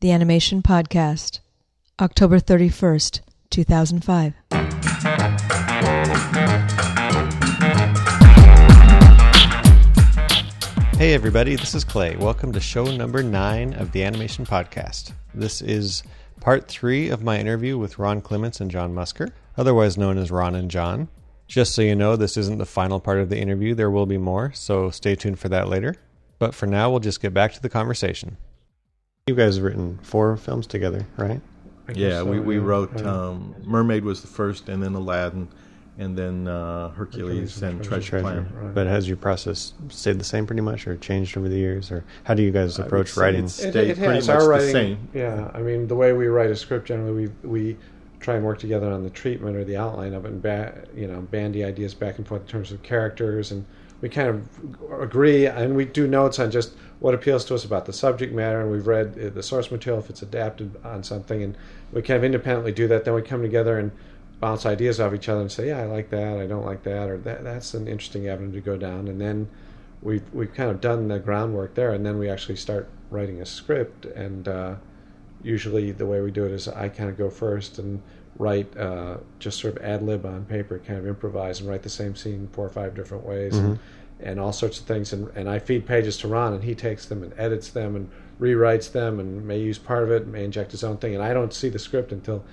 The Animation Podcast, October 31st, 2005. Hey, everybody, this is Clay. Welcome to show number nine of the Animation Podcast. This is part three of my interview with Ron Clements and John Musker, otherwise known as Ron and John. Just so you know, this isn't the final part of the interview. There will be more, so stay tuned for that later. But for now, we'll just get back to the conversation. You guys have written four films together, right? Yeah, we, we yeah. wrote um, Mermaid was the first, and then Aladdin, and then uh, Hercules, Hercules and and Treasure, Treasure. Planet. Right. But has your process stayed the same pretty much, or changed over the years, or how do you guys approach writing? it's- It, stayed it pretty has. much Our the same. yeah. I mean, the way we write a script generally, we we try and work together on the treatment or the outline of it, and ba- you know, bandy ideas back and forth in terms of characters, and we kind of agree, and we do notes on just what appeals to us about the subject matter, and we've read uh, the source material if it's adapted on something, and we kind of independently do that. Then we come together and bounce ideas off each other and say, yeah, I like that, I don't like that, or that that's an interesting avenue to go down, and then we've we've kind of done the groundwork there, and then we actually start writing a script. And uh, usually, the way we do it is I kind of go first and write uh, just sort of ad lib on paper, kind of improvise and write the same scene four or five different ways, and, and all sorts of things. And and I feed pages to Ron, and he takes them and edits them and rewrites them, and may use part of it, may inject his own thing. And I don't see the script until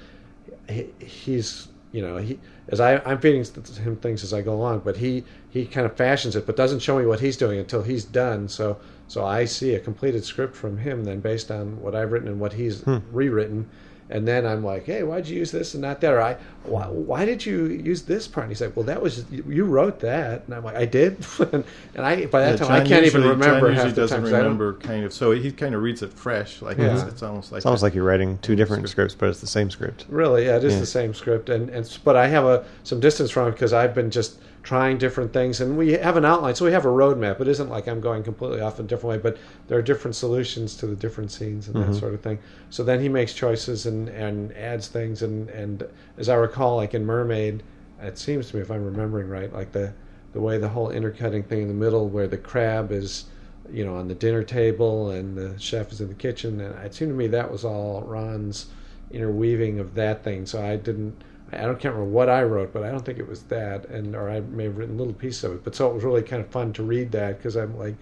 he, he's you know he as I I'm feeding him things as I go along, but he he kind of fashions it, but doesn't show me what he's doing until he's done. So so I see a completed script from him then based on what I've written and what he's rewritten. And then I'm like, hey, why'd you use this and not that? Or I, why, why did you use this part? And he's like, well, that was you wrote that. And I'm like, I did. and I by that Yeah, time John I can't even remember John half usually the doesn't time. 'cause I remember kind of, so he kind of reads it fresh. Like it's, Yeah. it's almost like It's almost a- like you're writing two different Script. scripts, but it's the same script. Really, yeah, it is Yeah. the same script, and, and but I have a some distance from it because I've been just trying different things, and we have an outline, so we have a roadmap. It isn't like I'm going completely off in a different way, but there are different solutions to the different scenes and that mm-hmm. sort of thing. So then he makes choices and, and adds things, and and as I recall, like in Mermaid, it seems to me if I'm remembering right, like the the way the whole intercutting thing in the middle, where the crab is you know, on the dinner table and the chef is in the kitchen. And it seemed to me that was all Ron's interweaving of that thing. So I didn't, I don't can't remember what I wrote, but I don't think it was that. And, or I may have written a little piece of it. But so it was really kind of fun to read that because I'm like,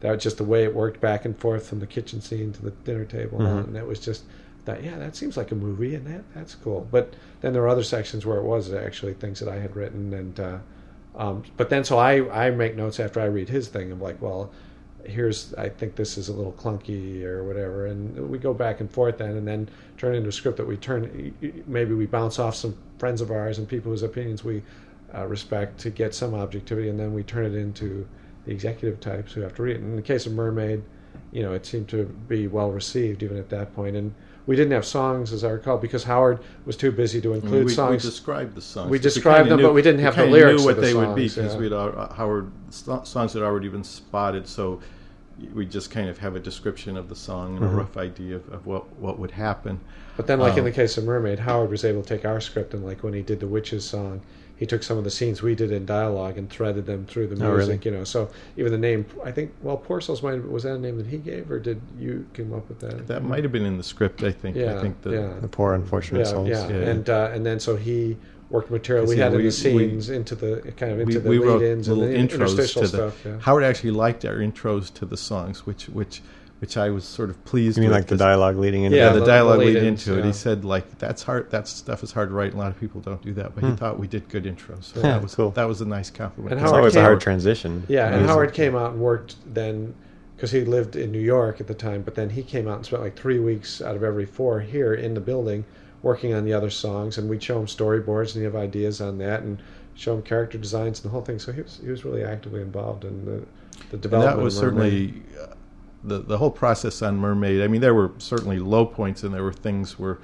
that was just the way it worked back and forth from the kitchen scene to the dinner table. And that was just, that, yeah, that seems like a movie and that, that's cool. But then there were other sections where it was actually things that I had written and, uh, um, but then so I, I make notes after I read his thing. I'm like, well, here's I think this is a little clunky or whatever, and we go back and forth then, and then turn into a script that we turn maybe we bounce off some friends of ours and people whose opinions we uh, respect to get some objectivity, and then we turn it into the executive types who have to read it. In the case of Mermaid, you know, it seemed to be well received even at that point, and we didn't have songs as I recall because Howard was too busy to I mean, include songs. we described the songs. We described kinda them, but we didn't have the kinda lyrics Knew of what the they would be songs, because yeah. we'd uh, Howard songs had already been spotted, so we just kind of have a description of the song and Mm-hmm. a rough idea of, of what what would happen. But then, like in Um, the case of Mermaid, Howard was able to take our script and, like when he did the Witches song, he took some of the scenes we did in dialogue and threaded them through the Oh, really? music. You know, so even the name, I think, well, Porcels might have, was that a name that he gave, or did you come up with that? That might have been in the script, I think. Yeah, I think the, yeah. The poor unfortunate yeah, souls. yeah, Yeah. and uh, and then so he worked material we See, had in we- the we- scenes into the kind of into we, the we wrote lead-ins and the intros interstitial to the. stuff. Yeah. Howard actually liked our intros to the songs, which which which I was sort of pleased. You mean with like the dialogue leading into Yeah, Yeah, the, the- dialogue the leading lead-ins, into it. He said like that's hard. That stuff is hard to write. and A lot of people don't do that, but Hmm. he thought we did good intros. So Yeah, that was cool. that was a nice compliment. And It's Howard always a hard transition. Yeah, and Howard came out and worked then because he lived in New York at the time. But then he came out and spent like three weeks out of every four here in the building working on the other songs, and we'd show him storyboards and he'd have ideas on that, and show him character designs and the whole thing. So he was he was really actively involved in the the And development. that was of certainly uh, the the whole process on Mermaid. I mean, there were certainly low points, and there were things where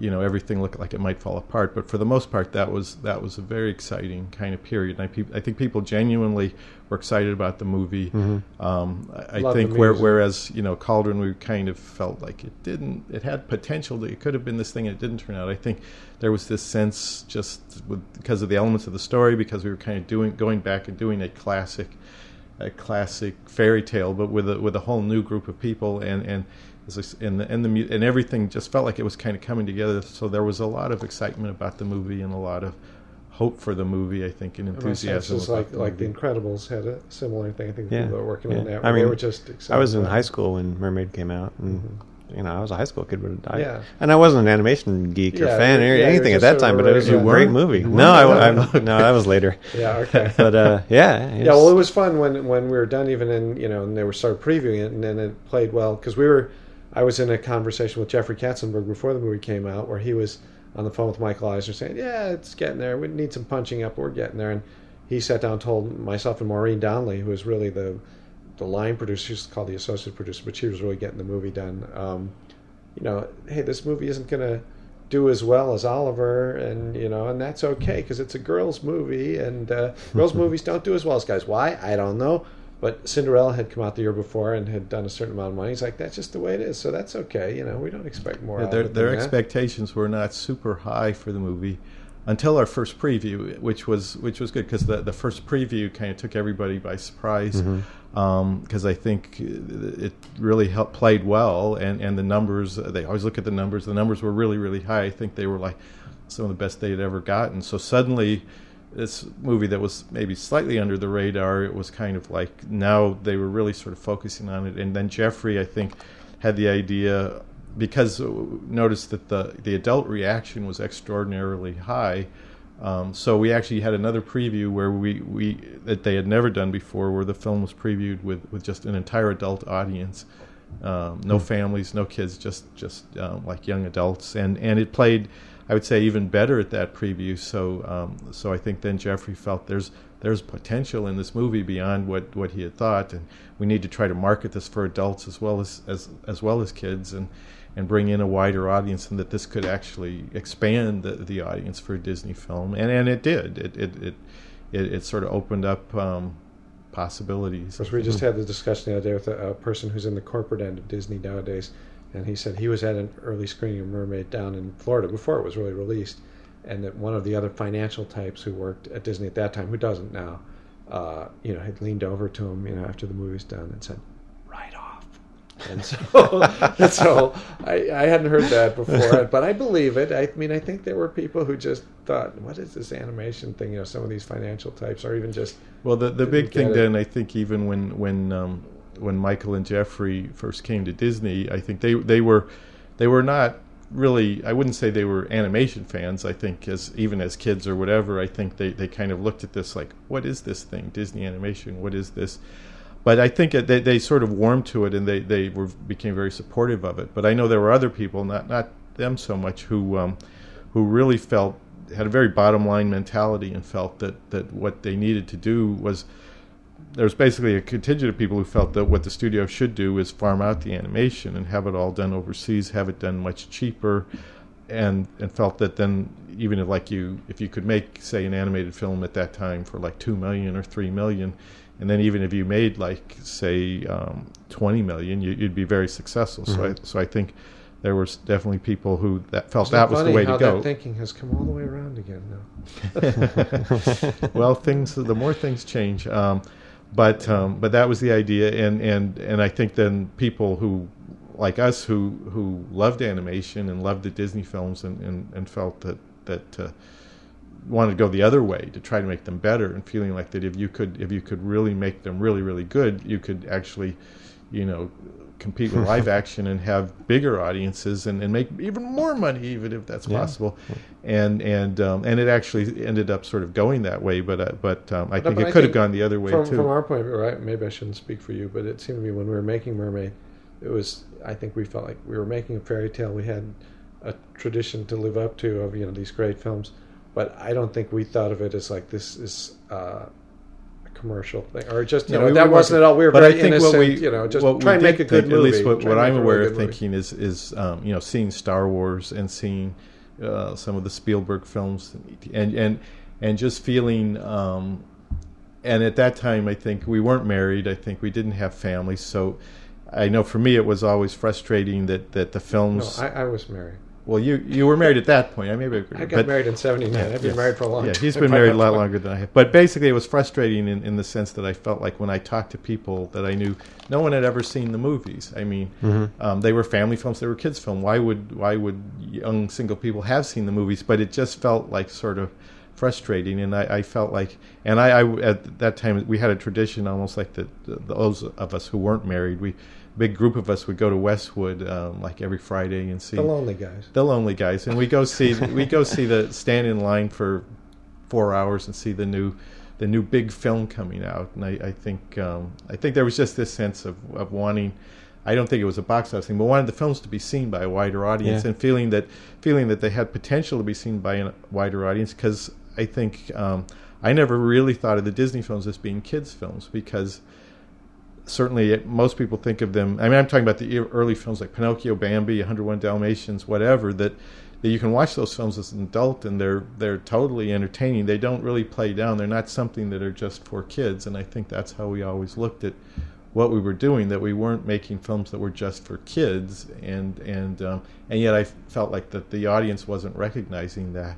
you know everything looked like it might fall apart. But for the most part, that was that was a very exciting kind of period. And I, peop- I think people genuinely were excited about the movie. Um, I, I think where, whereas you know Cauldron, we kind of felt like it didn't. It had potential. That it could have been this thing, and it didn't turn out. I think there was this sense just with, because of the elements of the story, because we were kind of doing going back and doing a classic a classic fairy tale, but with a with a whole new group of people, and and As I- And the, and the and everything just felt like it was kind of coming together. So there was a lot of excitement about the movie and a lot of hope for the movie. I think and And enthusiasm. is like the like the. Incredibles had a similar thing. I think the Yeah. people were working on that, I they mean, were just excited. I was in high school when Mermaid came out, and you know I was a high school kid, but I, Yeah. and I wasn't an animation geek or fan or yeah, you anything at that time. But it was a great movie. No, I, I, no, that was later. Yeah. Okay. But uh, yeah, Yeah, well, it was fun when when we were done, even in you know, and they were started previewing it, and then it played well because we were. I was in a conversation with Jeffrey Katzenberg before the movie came out, where he was on the phone with Michael Eisner saying, "Yeah, it's getting there. We need some punching up. We're getting there." And he sat down, and told myself and Maureen Donley, who was really the the line producer, she's called the associate producer, but she was really getting the movie done. Um, you know, hey, this movie isn't going to do as well as Oliver, and you know, and that's okay because it's a girls' movie, and uh, girls' movies don't do as well as guys. Why? I don't know. But Cinderella had come out the year before and had done a certain amount of money. He's like, that's just the way it is, so that's okay. You know, we don't expect more. Yeah, their of it their than that. expectations were not super high for the movie until our first preview, which was which was good because the the first preview kind of took everybody by surprise. Mm-hmm. Um, because I think it really helped played well, and and the numbers they always look at the numbers. The numbers were really really high. I think they were like some of the best they had ever gotten. So suddenly. This movie that was maybe slightly under the radar, it was kind of like now they were really sort of focusing on it. And then Jeffrey, I think, had the idea because uh, noticed that the the adult reaction was extraordinarily high. Um, so we actually had another preview where we, we that they had never done before, where the film was previewed with, with just an entire adult audience, um, no families, no kids, just just um, like young adults, and and it played, I would say, even better at that preview. So um, so I think then Jeffrey felt there's there's potential in this movie beyond what, what he had thought, and we need to try to market this for adults as well as as, as well as kids, and and bring in a wider audience, and that this could actually expand the, the audience for a Disney film, and and it did. It it it it, it sort of opened up um, possibilities. Course, we just had the discussion the other day with a, a person who's in the corporate end of Disney nowadays, and he said he was at an early screening of Mermaid down in Florida before it was really released, and that one of the other financial types who worked at Disney at that time, who doesn't now, uh, you know, had leaned over to him, you know, after the movie's done and said, "Write off." And so, and so I, I hadn't heard that before, but I believe it. I mean, I think there were people who just thought, "What is this animation thing?" You know, some of these financial types, or even just Well, the the big thing then, I think, even when when um, when Michael and Jeffrey first came to Disney, I think they they were they were not really. I wouldn't say they were animation fans. I think as even as kids or whatever, I think they they kind of looked at this like, what is this thing? Disney animation? What is this? But I think they they sort of warmed to it and they they were became very supportive of it. But I know there were other people, not not them so much, who um, who really felt had a very bottom line mentality and felt that that what they needed to do was there was basically a contingent of people who felt that what the studio should do is farm out the animation and have it all done overseas, have it done much cheaper, and and felt that then even if like you if you could make say an animated film at that time for like two million or three million, and then even if you made like say um, twenty million, you, you'd be very successful. So I so I think there was definitely people who that felt Isn't that was the way to go. That thinking has come all the way around again now. well, things the more things change, um, but um, but that was the idea, and and and I think then people who like us who who loved animation and loved the Disney films and and, and felt that that. Uh, wanted to go the other way to try to make them better and feeling like that if you could if you could really make them really really good you could actually you know compete with live action and have bigger audiences and, and make even more money even if that's Yeah. possible and and um, and it actually ended up sort of going that way but uh, but um, I No, think but it I could have gone the other way from, too from our point of view, right? Maybe I shouldn't speak for you, but it seemed to me when we were making Mermaid, it was. I think we felt like we were making a fairy tale. We had a tradition to live up to of you know these great films, but I don't think we thought of it as like this is. Uh, a Commercial thing, or just you No, know we that wasn't at all. We were but very I think innocent, what we, you know, just try and make a good think, movie. At least what, what I'm aware of good movie. thinking is is um, you know seeing Star Wars and seeing uh, some of the Spielberg films and and and just feeling. Um, and at that time, I think we weren't married. I think we didn't have families. So I know for me, it was always frustrating that that the No, films. I, I was married. Well, you you were married at that point. I maybe I got married in '79. I've been yes. married for a long Yeah, time. he's been married a lot longer than I have. But basically, it was frustrating in, in the sense that I felt like when I talked to people that I knew, no one had ever seen the movies. I mean, um, they were family films, they were kids' film. Why would why would young single people have seen the movies? But it just felt like sort of frustrating, and I, I felt like, and I, I at that time we had a tradition almost like the, the those of us who weren't married, we big group of us would go to Westwood um, like every Friday and see The lonely guys. the lonely guys and we go see we go see the stand in line for four hours and see the new the new big film coming out and i, I think um, i think there was just this sense of, of wanting i don't think it was a box office thing but wanted the films to be seen by a wider audience Yeah. and feeling that feeling that they had potential to be seen by a wider audience because i think um, i never really thought of the disney films as being kids films because certainly most people think of them. I mean, I'm talking about the early films like Pinocchio, Bambi, 101 Dalmatians, whatever. That that you can watch those films as an adult and they're they're totally entertaining. They don't really play down. They're not something that are just for kids. And I think that's how we always looked at what we were doing. That we weren't making films that were just for kids. And and um, and yet I felt like that the audience wasn't recognizing that.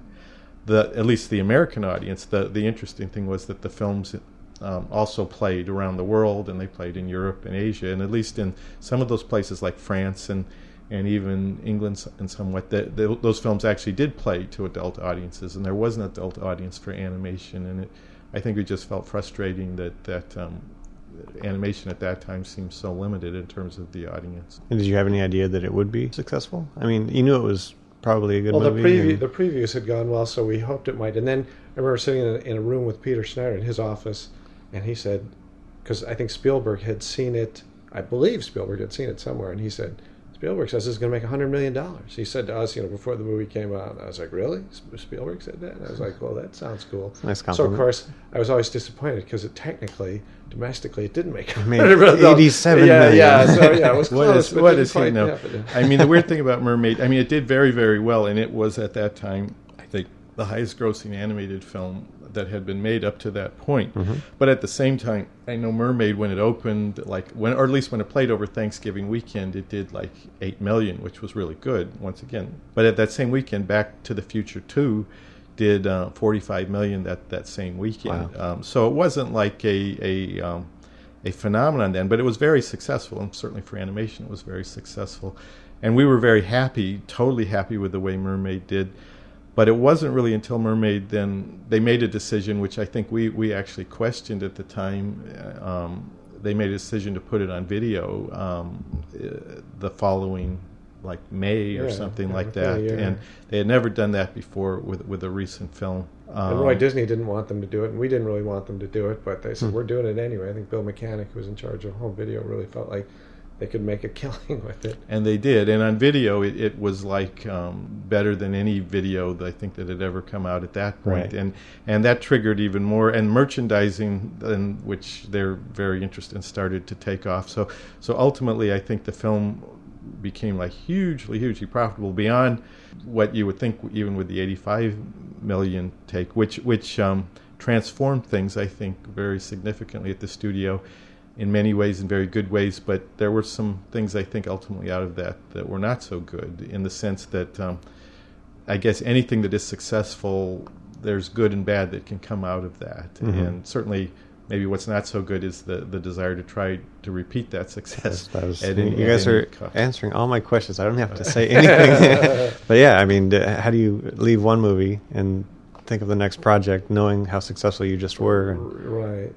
The at least the American audience. The the interesting thing was that the films um, also played around the world, and they played in Europe and Asia, and at least in some of those places like France and and even England and somewhat, that those films actually did play to adult audiences, and there was an adult audience for animation, and it, I think it just felt frustrating that that um, animation at that time seemed so limited in terms of the audience. And did you have any idea that it would be successful? I mean, you knew it was probably a good Well, the preview and- the previews had gone well, so we hoped it might. And then I remember sitting in a, in a room with Peter Schneider in his office, and he said, because I think Spielberg had seen it. I believe Spielberg had seen it somewhere, and he said, Spielberg says this is going to make hundred million dollars. He said to us, you know, before the movie came out. I was like, really? Spielberg said that? And I was like, well, that sounds cool. a nice So of course, I was always disappointed because it technically, domestically, it didn't make. It made $100 million. 87 yeah, million. Yeah, so yeah, it was What close. is but what didn't is he quite know? happen. I mean, the weird thing about Mermaid, I mean, it did very, very well, and it was at that time, I think, the highest grossing animated film that had been made up to that point. But at the same time, I know Mermaid when it opened, like when, or at least when it played over Thanksgiving weekend, it did like eight million, which was really good. Once again, but at that same weekend, Back to the Future Two did uh, 45 million that that same weekend. Um, so it wasn't like a a um, a phenomenon then, but it was very successful, and certainly for animation, it was very successful. And we were very happy, totally happy with the way Mermaid did. But it wasn't really until Mermaid then they made a decision, which I think we, we actually questioned at the time. uh, Um, they made a decision to put it on video um, the following, like May or Yeah, something yeah, like that, year. and they had never done that before with with a recent film. Um, And Roy Disney didn't want them to do it, and we didn't really want them to do it, but they Hmm. said we're doing it anyway. I think Bill Mechanic, who was in charge of home video, really felt like they could make a killing with it. and they did. And on video, it, it was like um, better than any video that I think that had ever come out at that point. Right. And and that triggered even more. And merchandising, in which they're very interested in, started to take off. So so ultimately, I think the film became like hugely, hugely profitable beyond what you would think, even with the 85 million take, which which um, transformed things, I think, very significantly at the studio in many ways, in very good ways. But there were some things I think ultimately out of that that were not so good, in the sense that um, I guess anything that is successful, there's good and bad that can come out of that, and certainly. Maybe what's not so good is the, the desire to try to repeat that success. That was, at you guys at any are cost. answering all my questions. I don't have to say anything. but yeah, I mean, how do you leave one movie and think of the next project knowing how successful you just were? And, Right.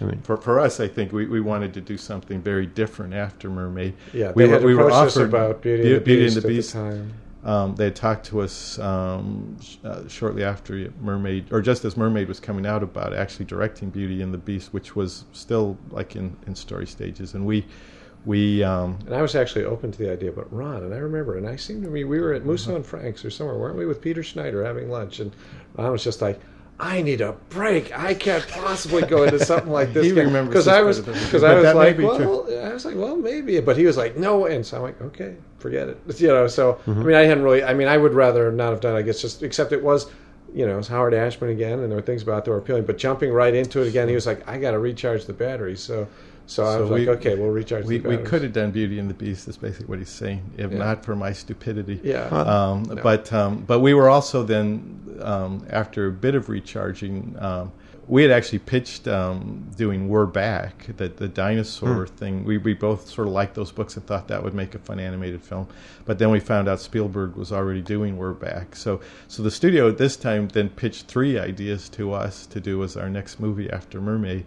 I mean, For, for us, I think we, we wanted to do something very different after Mermaid. Yeah, we had were, we were offered about Beauty, and the Beauty Beast and the at the time. Um, they had talked to us um, sh- uh, shortly after Mermaid, or just as Mermaid was coming out, about actually directing Beauty and the Beast, which was still like in, in story stages. And we we um, And I was actually open to the idea, but Ron, and I remember, and I seem to be, we were at Musso and Frank's or somewhere, weren't we, with Peter Schneider having lunch? And Ron was just like, I need a break. I can't possibly go into something like this. Because I was better than we do, because I was like, be true. well, I was like, well, maybe, but he was like, no, and so I'm like, okay, forget it. You know, so Mm-hmm. I mean, I hadn't really. I mean, I would rather not have done. I guess just except it was. You know, it was Howard Ashman again, and there were things about it that were appealing. But jumping right into it again, he was like, "I got to recharge the batteries." So, So, I was we- like, okay, we'll recharge. We, the we could have done Beauty and the Beast. Is basically what he's saying. If Yeah. not for my stupidity. Yeah. Um, But um, but we were also then um, after a bit of recharging, um, we had actually pitched um, doing "We're Back," the the dinosaur thing. We we both sort of liked those books and thought that would make a fun animated film. But then we found out Spielberg was already doing "We're Back," so so the studio at this time then pitched three ideas to us to do as our next movie after Mermaid.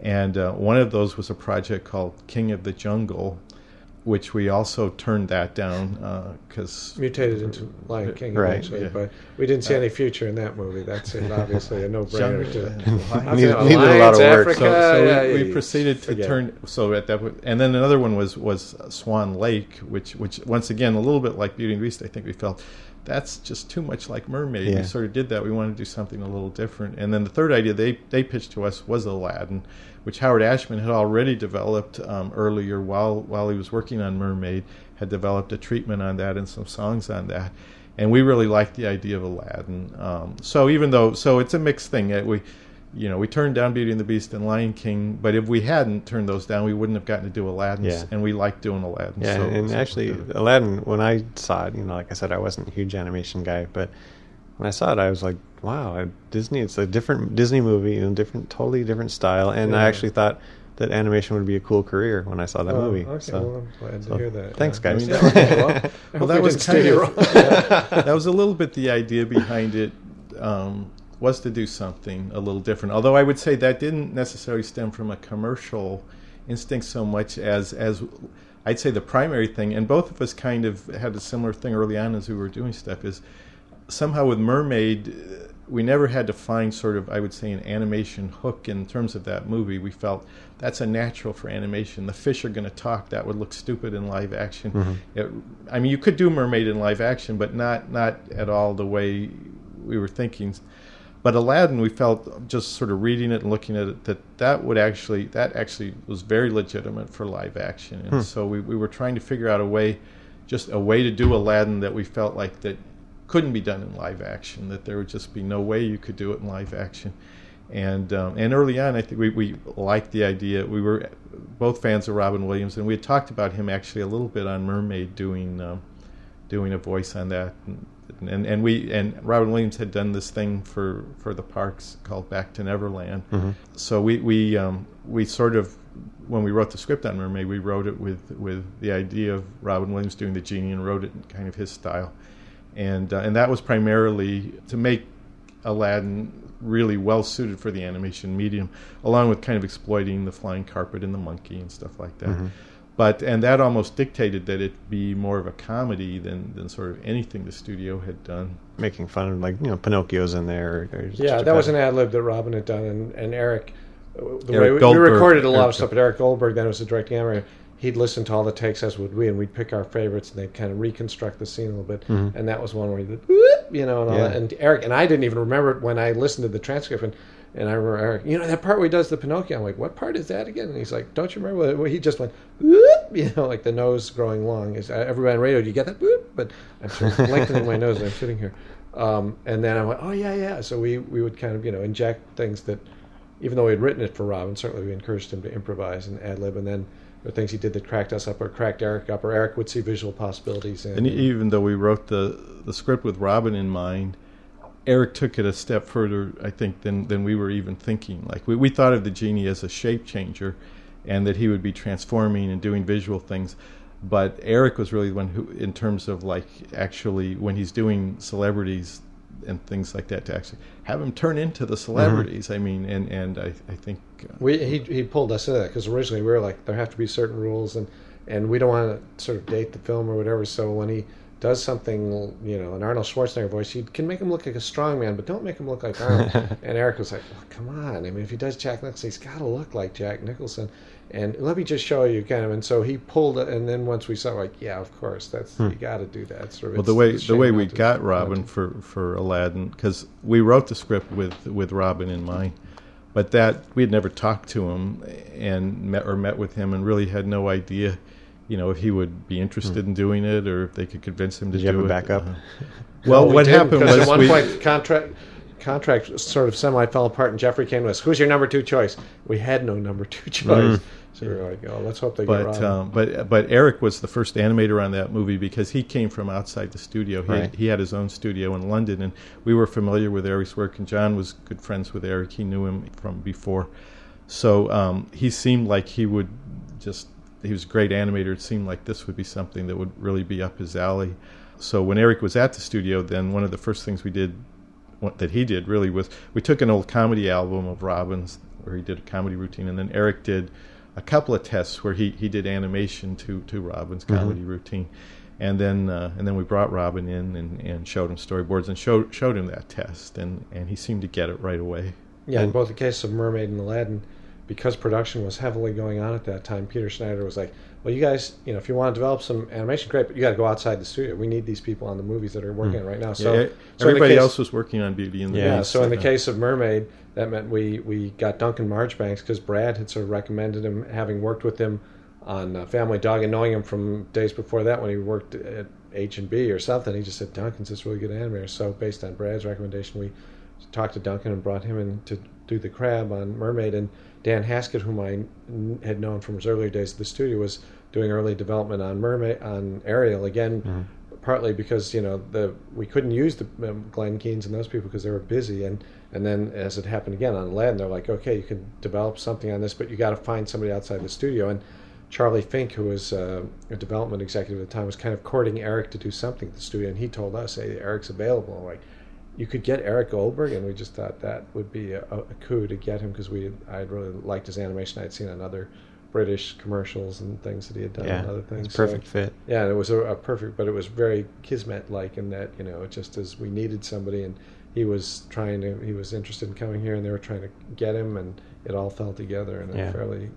And uh, one of those was a project called King of the Jungle, which we also turned that down uh, because mutated into Lion King Right, eventually, yeah. but we didn't see uh, any future in that movie. That's it, obviously a no-brainer. To, Needed- Lions, needed a lot of work. Africa, so, so yeah, we, we proceeded to forget turn so at that point- and then another one was was Swan Lake, which which once again a little bit like Beauty and the Beast. I think we felt that's just too much like Mermaid. Yeah. We sort of did that. We wanted to do something a little different. And then the third idea they they pitched to us was Aladdin, which Howard Ashman had already developed um, earlier while while he was working on Mermaid. Had developed a treatment on that and some songs on that. And we really liked the idea of Aladdin. Um, so even though, so it's a mixed thing. Uh, We, you know, we turned down Beauty and the Beast and Lion King, but if we hadn't turned those down, we wouldn't have gotten to do Aladdin. Yeah. And we liked doing Aladdin. Yeah, so, and so- actually, Aladdin. When I saw it, you know, like I said, I wasn't a huge animation guy, but when I saw it, I was like, "Wow, Disney! It's a different Disney movie, you know, different, totally different style." And I actually thought that animation would be a cool career when I saw that Oh, movie. Okay, so, well, I'm glad to so hear that. thanks, yeah. guys. I mean, Yeah, okay, well, well, that was kind of wrong. that was a little bit the idea behind it. Um, was to do something a little different. Although I would say that didn't necessarily stem from a commercial instinct so much as as I'd say the primary thing. And both of us kind of had a similar thing early on as we were doing stuff. Is somehow with Mermaid, uh, we never had to find sort of I would say an animation hook in terms of that movie. We felt that's a natural for animation. The fish are going to talk. That would look stupid in live action. It, I mean, you could do Mermaid in live action, but not not at all the way we were thinking. But Aladdin, we felt just sort of reading it and looking at it that that would actually that actually was very legitimate for live action, and so we, we were trying to figure out a way, just a way to do Aladdin that we felt like that couldn't be done in live action. That there would just be no way you could do it in live action, and um, and early on, I think we we liked the idea. We were both fans of Robin Williams, and we had talked about him actually a little bit on Mermaid doing. Um, doing a voice on that and, and and we and Robin Williams had done this thing for for the parks called Back to Neverland. So we we um, we sort of when we wrote the script on Mermaid, we wrote it with with the idea of Robin Williams doing the genie and wrote it in kind of his style, and uh, and that was primarily to make Aladdin really well suited for the animation medium, along with kind of exploiting the flying carpet and the monkey and stuff like that. But and that almost dictated that it be more of a comedy than, than sort of anything the studio had done. making fun of like you know Pinocchio's in there. Or, or Yeah, that was an ad lib that Robin had done, and, and Eric. uh, The Eric way we, we recorded a lot Eric of stuff, but Eric Goldberg then was the directing animator. He'd listen to all the takes as would we, and we'd pick our favorites, and they'd kind of reconstruct the scene a little bit. And that was one where he did, you know, and all Yeah. that. And Eric and I didn't even remember it when I listened to the transcript, and, and I remember Eric, you know, that part where he does the Pinocchio. I'm like, what part is that again? And he's like, don't you remember where he just went, "Whoop," you know, like the nose growing long. Is uh, everybody on radio? Do you get that? Whoop? But I'm sort of lengthening my nose, and I'm sitting here. Um, and then I went, oh yeah, yeah. So we we would kind of you know inject things that, even though we had written it for Robin, certainly we encouraged him to improvise and ad lib. And then there were things he did that cracked us up or cracked Eric up, or Eric would see visual possibilities. And, And even though we wrote the, the script with Robin in mind, Eric took it a step further, I think, than, than we were even thinking. Like we, we thought of the genie as a shape changer, and that he would be transforming and doing visual things. But Eric was really the one who, in terms of like actually when he's doing celebrities and things like that, to actually have him turn into the celebrities. I mean, and and I I think uh, we he he pulled us into that because originally we were like there have to be certain rules and and we don't want to sort of date the film or whatever. So when he does something, you know, an Arnold Schwarzenegger voice, you can make him look like a strong man, but don't make him look like Arnold. and Eric was like, well, "Come on! I mean, if he does Jack Nicholson, he's got to look like Jack Nicholson." And let me just show you, kind of. And so he pulled it, and then once we saw, like, yeah, of course, that's hmm. you got to do that. Sort of, Well, the way the way we got Robin to- for for Aladdin because we wrote the script with with Robin in mind, but that we had never talked to him and met or met with him and really had no idea, you know, if he would be interested in doing it or if they could convince him to Did you do have a it. backup? Uh, well, we what didn't, happened was at one we, point the contract contract sort of semi fell apart, and Jeffrey came to us. Who's your number two choice? We had no number two choice, So we are like, oh, let's hope they get but Robin. um, but but Eric was the first animator on that movie because he came from outside the studio. He, Right. had, he had his own studio in London, and we were familiar with Eric's work. And John was good friends with Eric; he knew him from before. So um, he seemed like he would just. He was a great animator. It seemed like this would be something that would really be up his alley. So when Eric was at the studio, then one of the first things we did, what, that he did really was we took an old comedy album of Robin's where he did a comedy routine, and then Eric did a couple of tests where he, he did animation to, to Robin's comedy routine, and then uh, and then we brought Robin in and, and showed him storyboards and showed showed him that test, and, and he seemed to get it right away. Yeah, in both the case of Mermaid and Aladdin, because production was heavily going on at that time, Peter Schneider was like, "Well, you guys, you know, if you want to develop some animation, great, but you got to go outside the studio. We need these people on the movies that are working it right now." So, Yeah, so everybody case- else was working on Beauty and the Yeah. Beast. So in the case of Mermaid, that meant we we got Duncan Marjoribanks because Brad had sort of recommended him, having worked with him on uh, Family Dog and knowing him from days before that when he worked at H and B or something. He just said Duncan's this really good animator. So based on Brad's recommendation, we talked to Duncan and brought him in to do the crab on Mermaid. And Dan Haskett, whom I had known from his earlier days at the studio, was doing early development on Mermaid on Ariel again partly because you know the we couldn't use the um, Glen Keanes and those people because they were busy, and and then as it happened again on Aladdin, they're like, okay, you can develop something on this, but you got to find somebody outside the studio. And Charlie Fink, who was uh, a development executive at the time, was kind of courting Eric to do something at the studio, and he told us, hey, Eric's available. We're like, you could get Eric Goldberg, and we just thought that would be a, a coup to get him because we I really liked his animation I'd seen on other British commercials and things that he had done Yeah, and other things. perfect So- fit. yeah, it was a, a perfect, but it was very kismet like in that you know, just as we needed somebody, and he was trying to, he was interested in coming here, and they were trying to get him, and it all fell together in a Yeah. fairly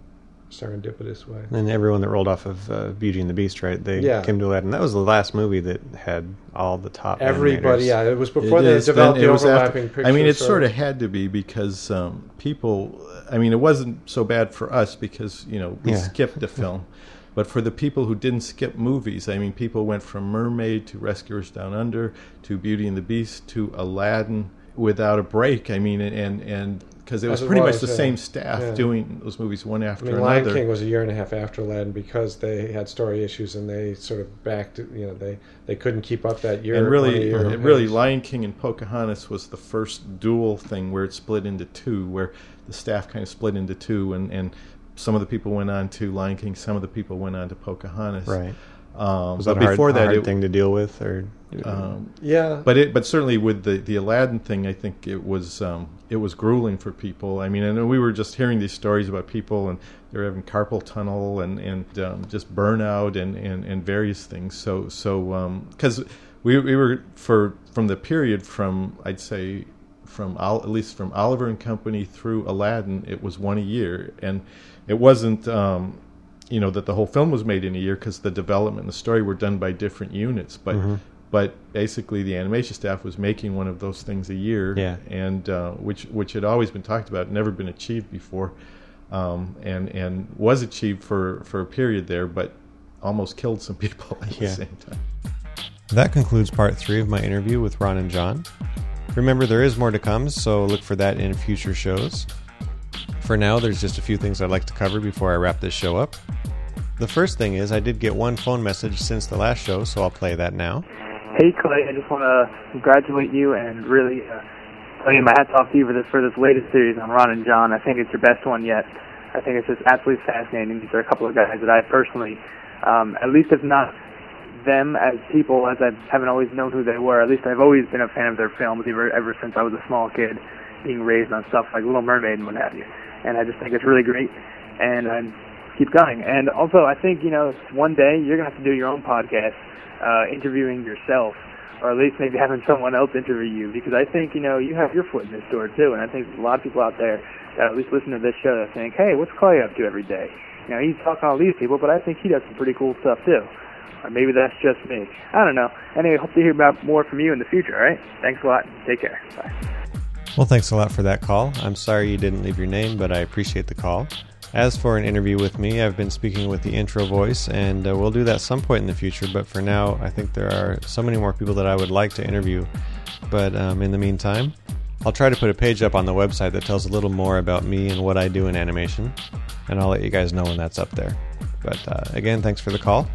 serendipitous way. And everyone that rolled off of uh, Beauty and the Beast, right? They Yeah. came to Aladdin. That was the last movie that had all the top. Everybody, animators. yeah, it was before It they is, developed the it was after- overlapping pictures. I mean, it so- sort of had to be because um, people. I mean, it wasn't so bad for us because you know we Yeah. skipped a film, but for the people who didn't skip movies, I mean, people went from Mermaid to Rescuers Down Under to Beauty and the Beast to Aladdin without a break. I mean, and and because it was As it pretty was, much the yeah. same staff Yeah. doing those movies one I after mean, another. Lion King was a year and a half after Aladdin because they had story issues and they sort of backed. You know, they they couldn't keep up that year. and really, year and really. Lion King and Pocahontas was the first dual thing where it split into two, where the staff kind of split into two, and, and some of the people went on to Lion King, some of the people went on to Pocahontas. right. Um, Was but that a hard, before a that, hard it, thing to deal with, or um, Yeah, but it, but certainly with the, the Aladdin thing, I think it was um, it was grueling for people. I mean, and we were just hearing these stories about people and they're having carpal tunnel and and um, just burnout and, and, and various things. So so because we we were for from the period from I'd say from Ol- at least from Oliver and Company through Aladdin, it was one a year, and it wasn't. Um, you know that the whole film was made in a year because the development and the story were done by different units, but Mm-hmm. But basically the animation staff was making one of those things a year, Yeah. and uh, which which had always been talked about, never been achieved before, um, and and was achieved for for a period there, but almost killed some people at Yeah. the same time. That concludes part three of my interview with Ron and John. Remember, there is more to come, so look for that in future shows. For now, there's just a few things I'd like to cover before I wrap this show up. The first thing is, I did get one phone message since the last show, so I'll play that now. Hey Clay, I just want to congratulate you and really uh, tell you my hats off to you for this for this latest series on Ron and John. I think it's your best one yet. I think it's just absolutely fascinating. These are a couple of guys that I personally, um, at least if not them as people, as I haven't always known who they were. At least I've always been a fan of their films ever ever since I was a small kid, being raised on stuff like Little Mermaid and what have you. And I just think it's really great. And I keep going. And also, I think you know, one day you're gonna have to do your own podcast, uh, interviewing yourself, or at least maybe having someone else interview you, because I think you know you have your foot in this door too. And I think a lot of people out there that at least listen to this show that think, hey, what's Clay up to every day? You know, he's talking to all these people, but I think he does some pretty cool stuff too. Or maybe that's just me. I don't know. Anyway, hope to hear about more from you in the future. All right. Thanks a lot. Take care. Bye. Well, thanks a lot for that call. I'm sorry you didn't leave your name, but I appreciate the call. As for an interview with me, I've been speaking with the intro voice, and uh, we'll do that some point in the future. But for now, I think there are so many more people that I would like to interview. But um, in the meantime, I'll try to put a page up on the website that tells a little more about me and what I do in animation, and I'll let you guys know when that's up there. But uh, again, thanks for the call.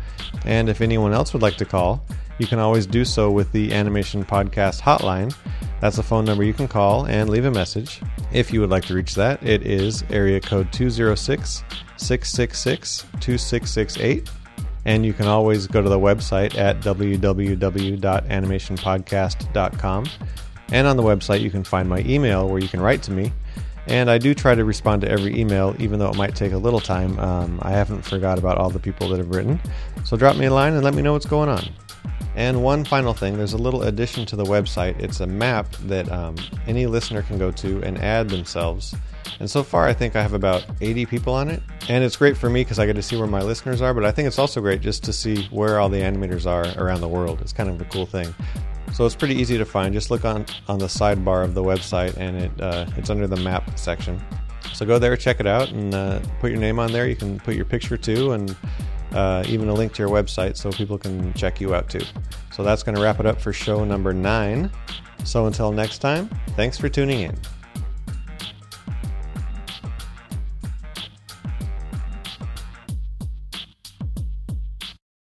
And if anyone else would like to call, you can always do so with the Animation Podcast hotline. That's a phone number you can call and leave a message. If you would like to reach that, it is area code 206 666 2668. And you can always go to the website at www.animationpodcast.com. And on the website, you can find my email where you can write to me. And I do try to respond to every email, even though it might take a little time. Um, I haven't forgot about all the people that have written. So drop me a line and let me know what's going on. And one final thing there's a little addition to the website. It's a map that um, any listener can go to and add themselves. And so far, I think I have about 80 people on it. And it's great for me because I get to see where my listeners are, but I think it's also great just to see where all the animators are around the world. It's kind of a cool thing. So it's pretty easy to find. Just look on, on the sidebar of the website and it uh, it's under the map section. So go there, check it out, and uh, put your name on there. You can put your picture too, and uh, even a link to your website so people can check you out too. So that's going to wrap it up for show number nine. So until next time, thanks for tuning in.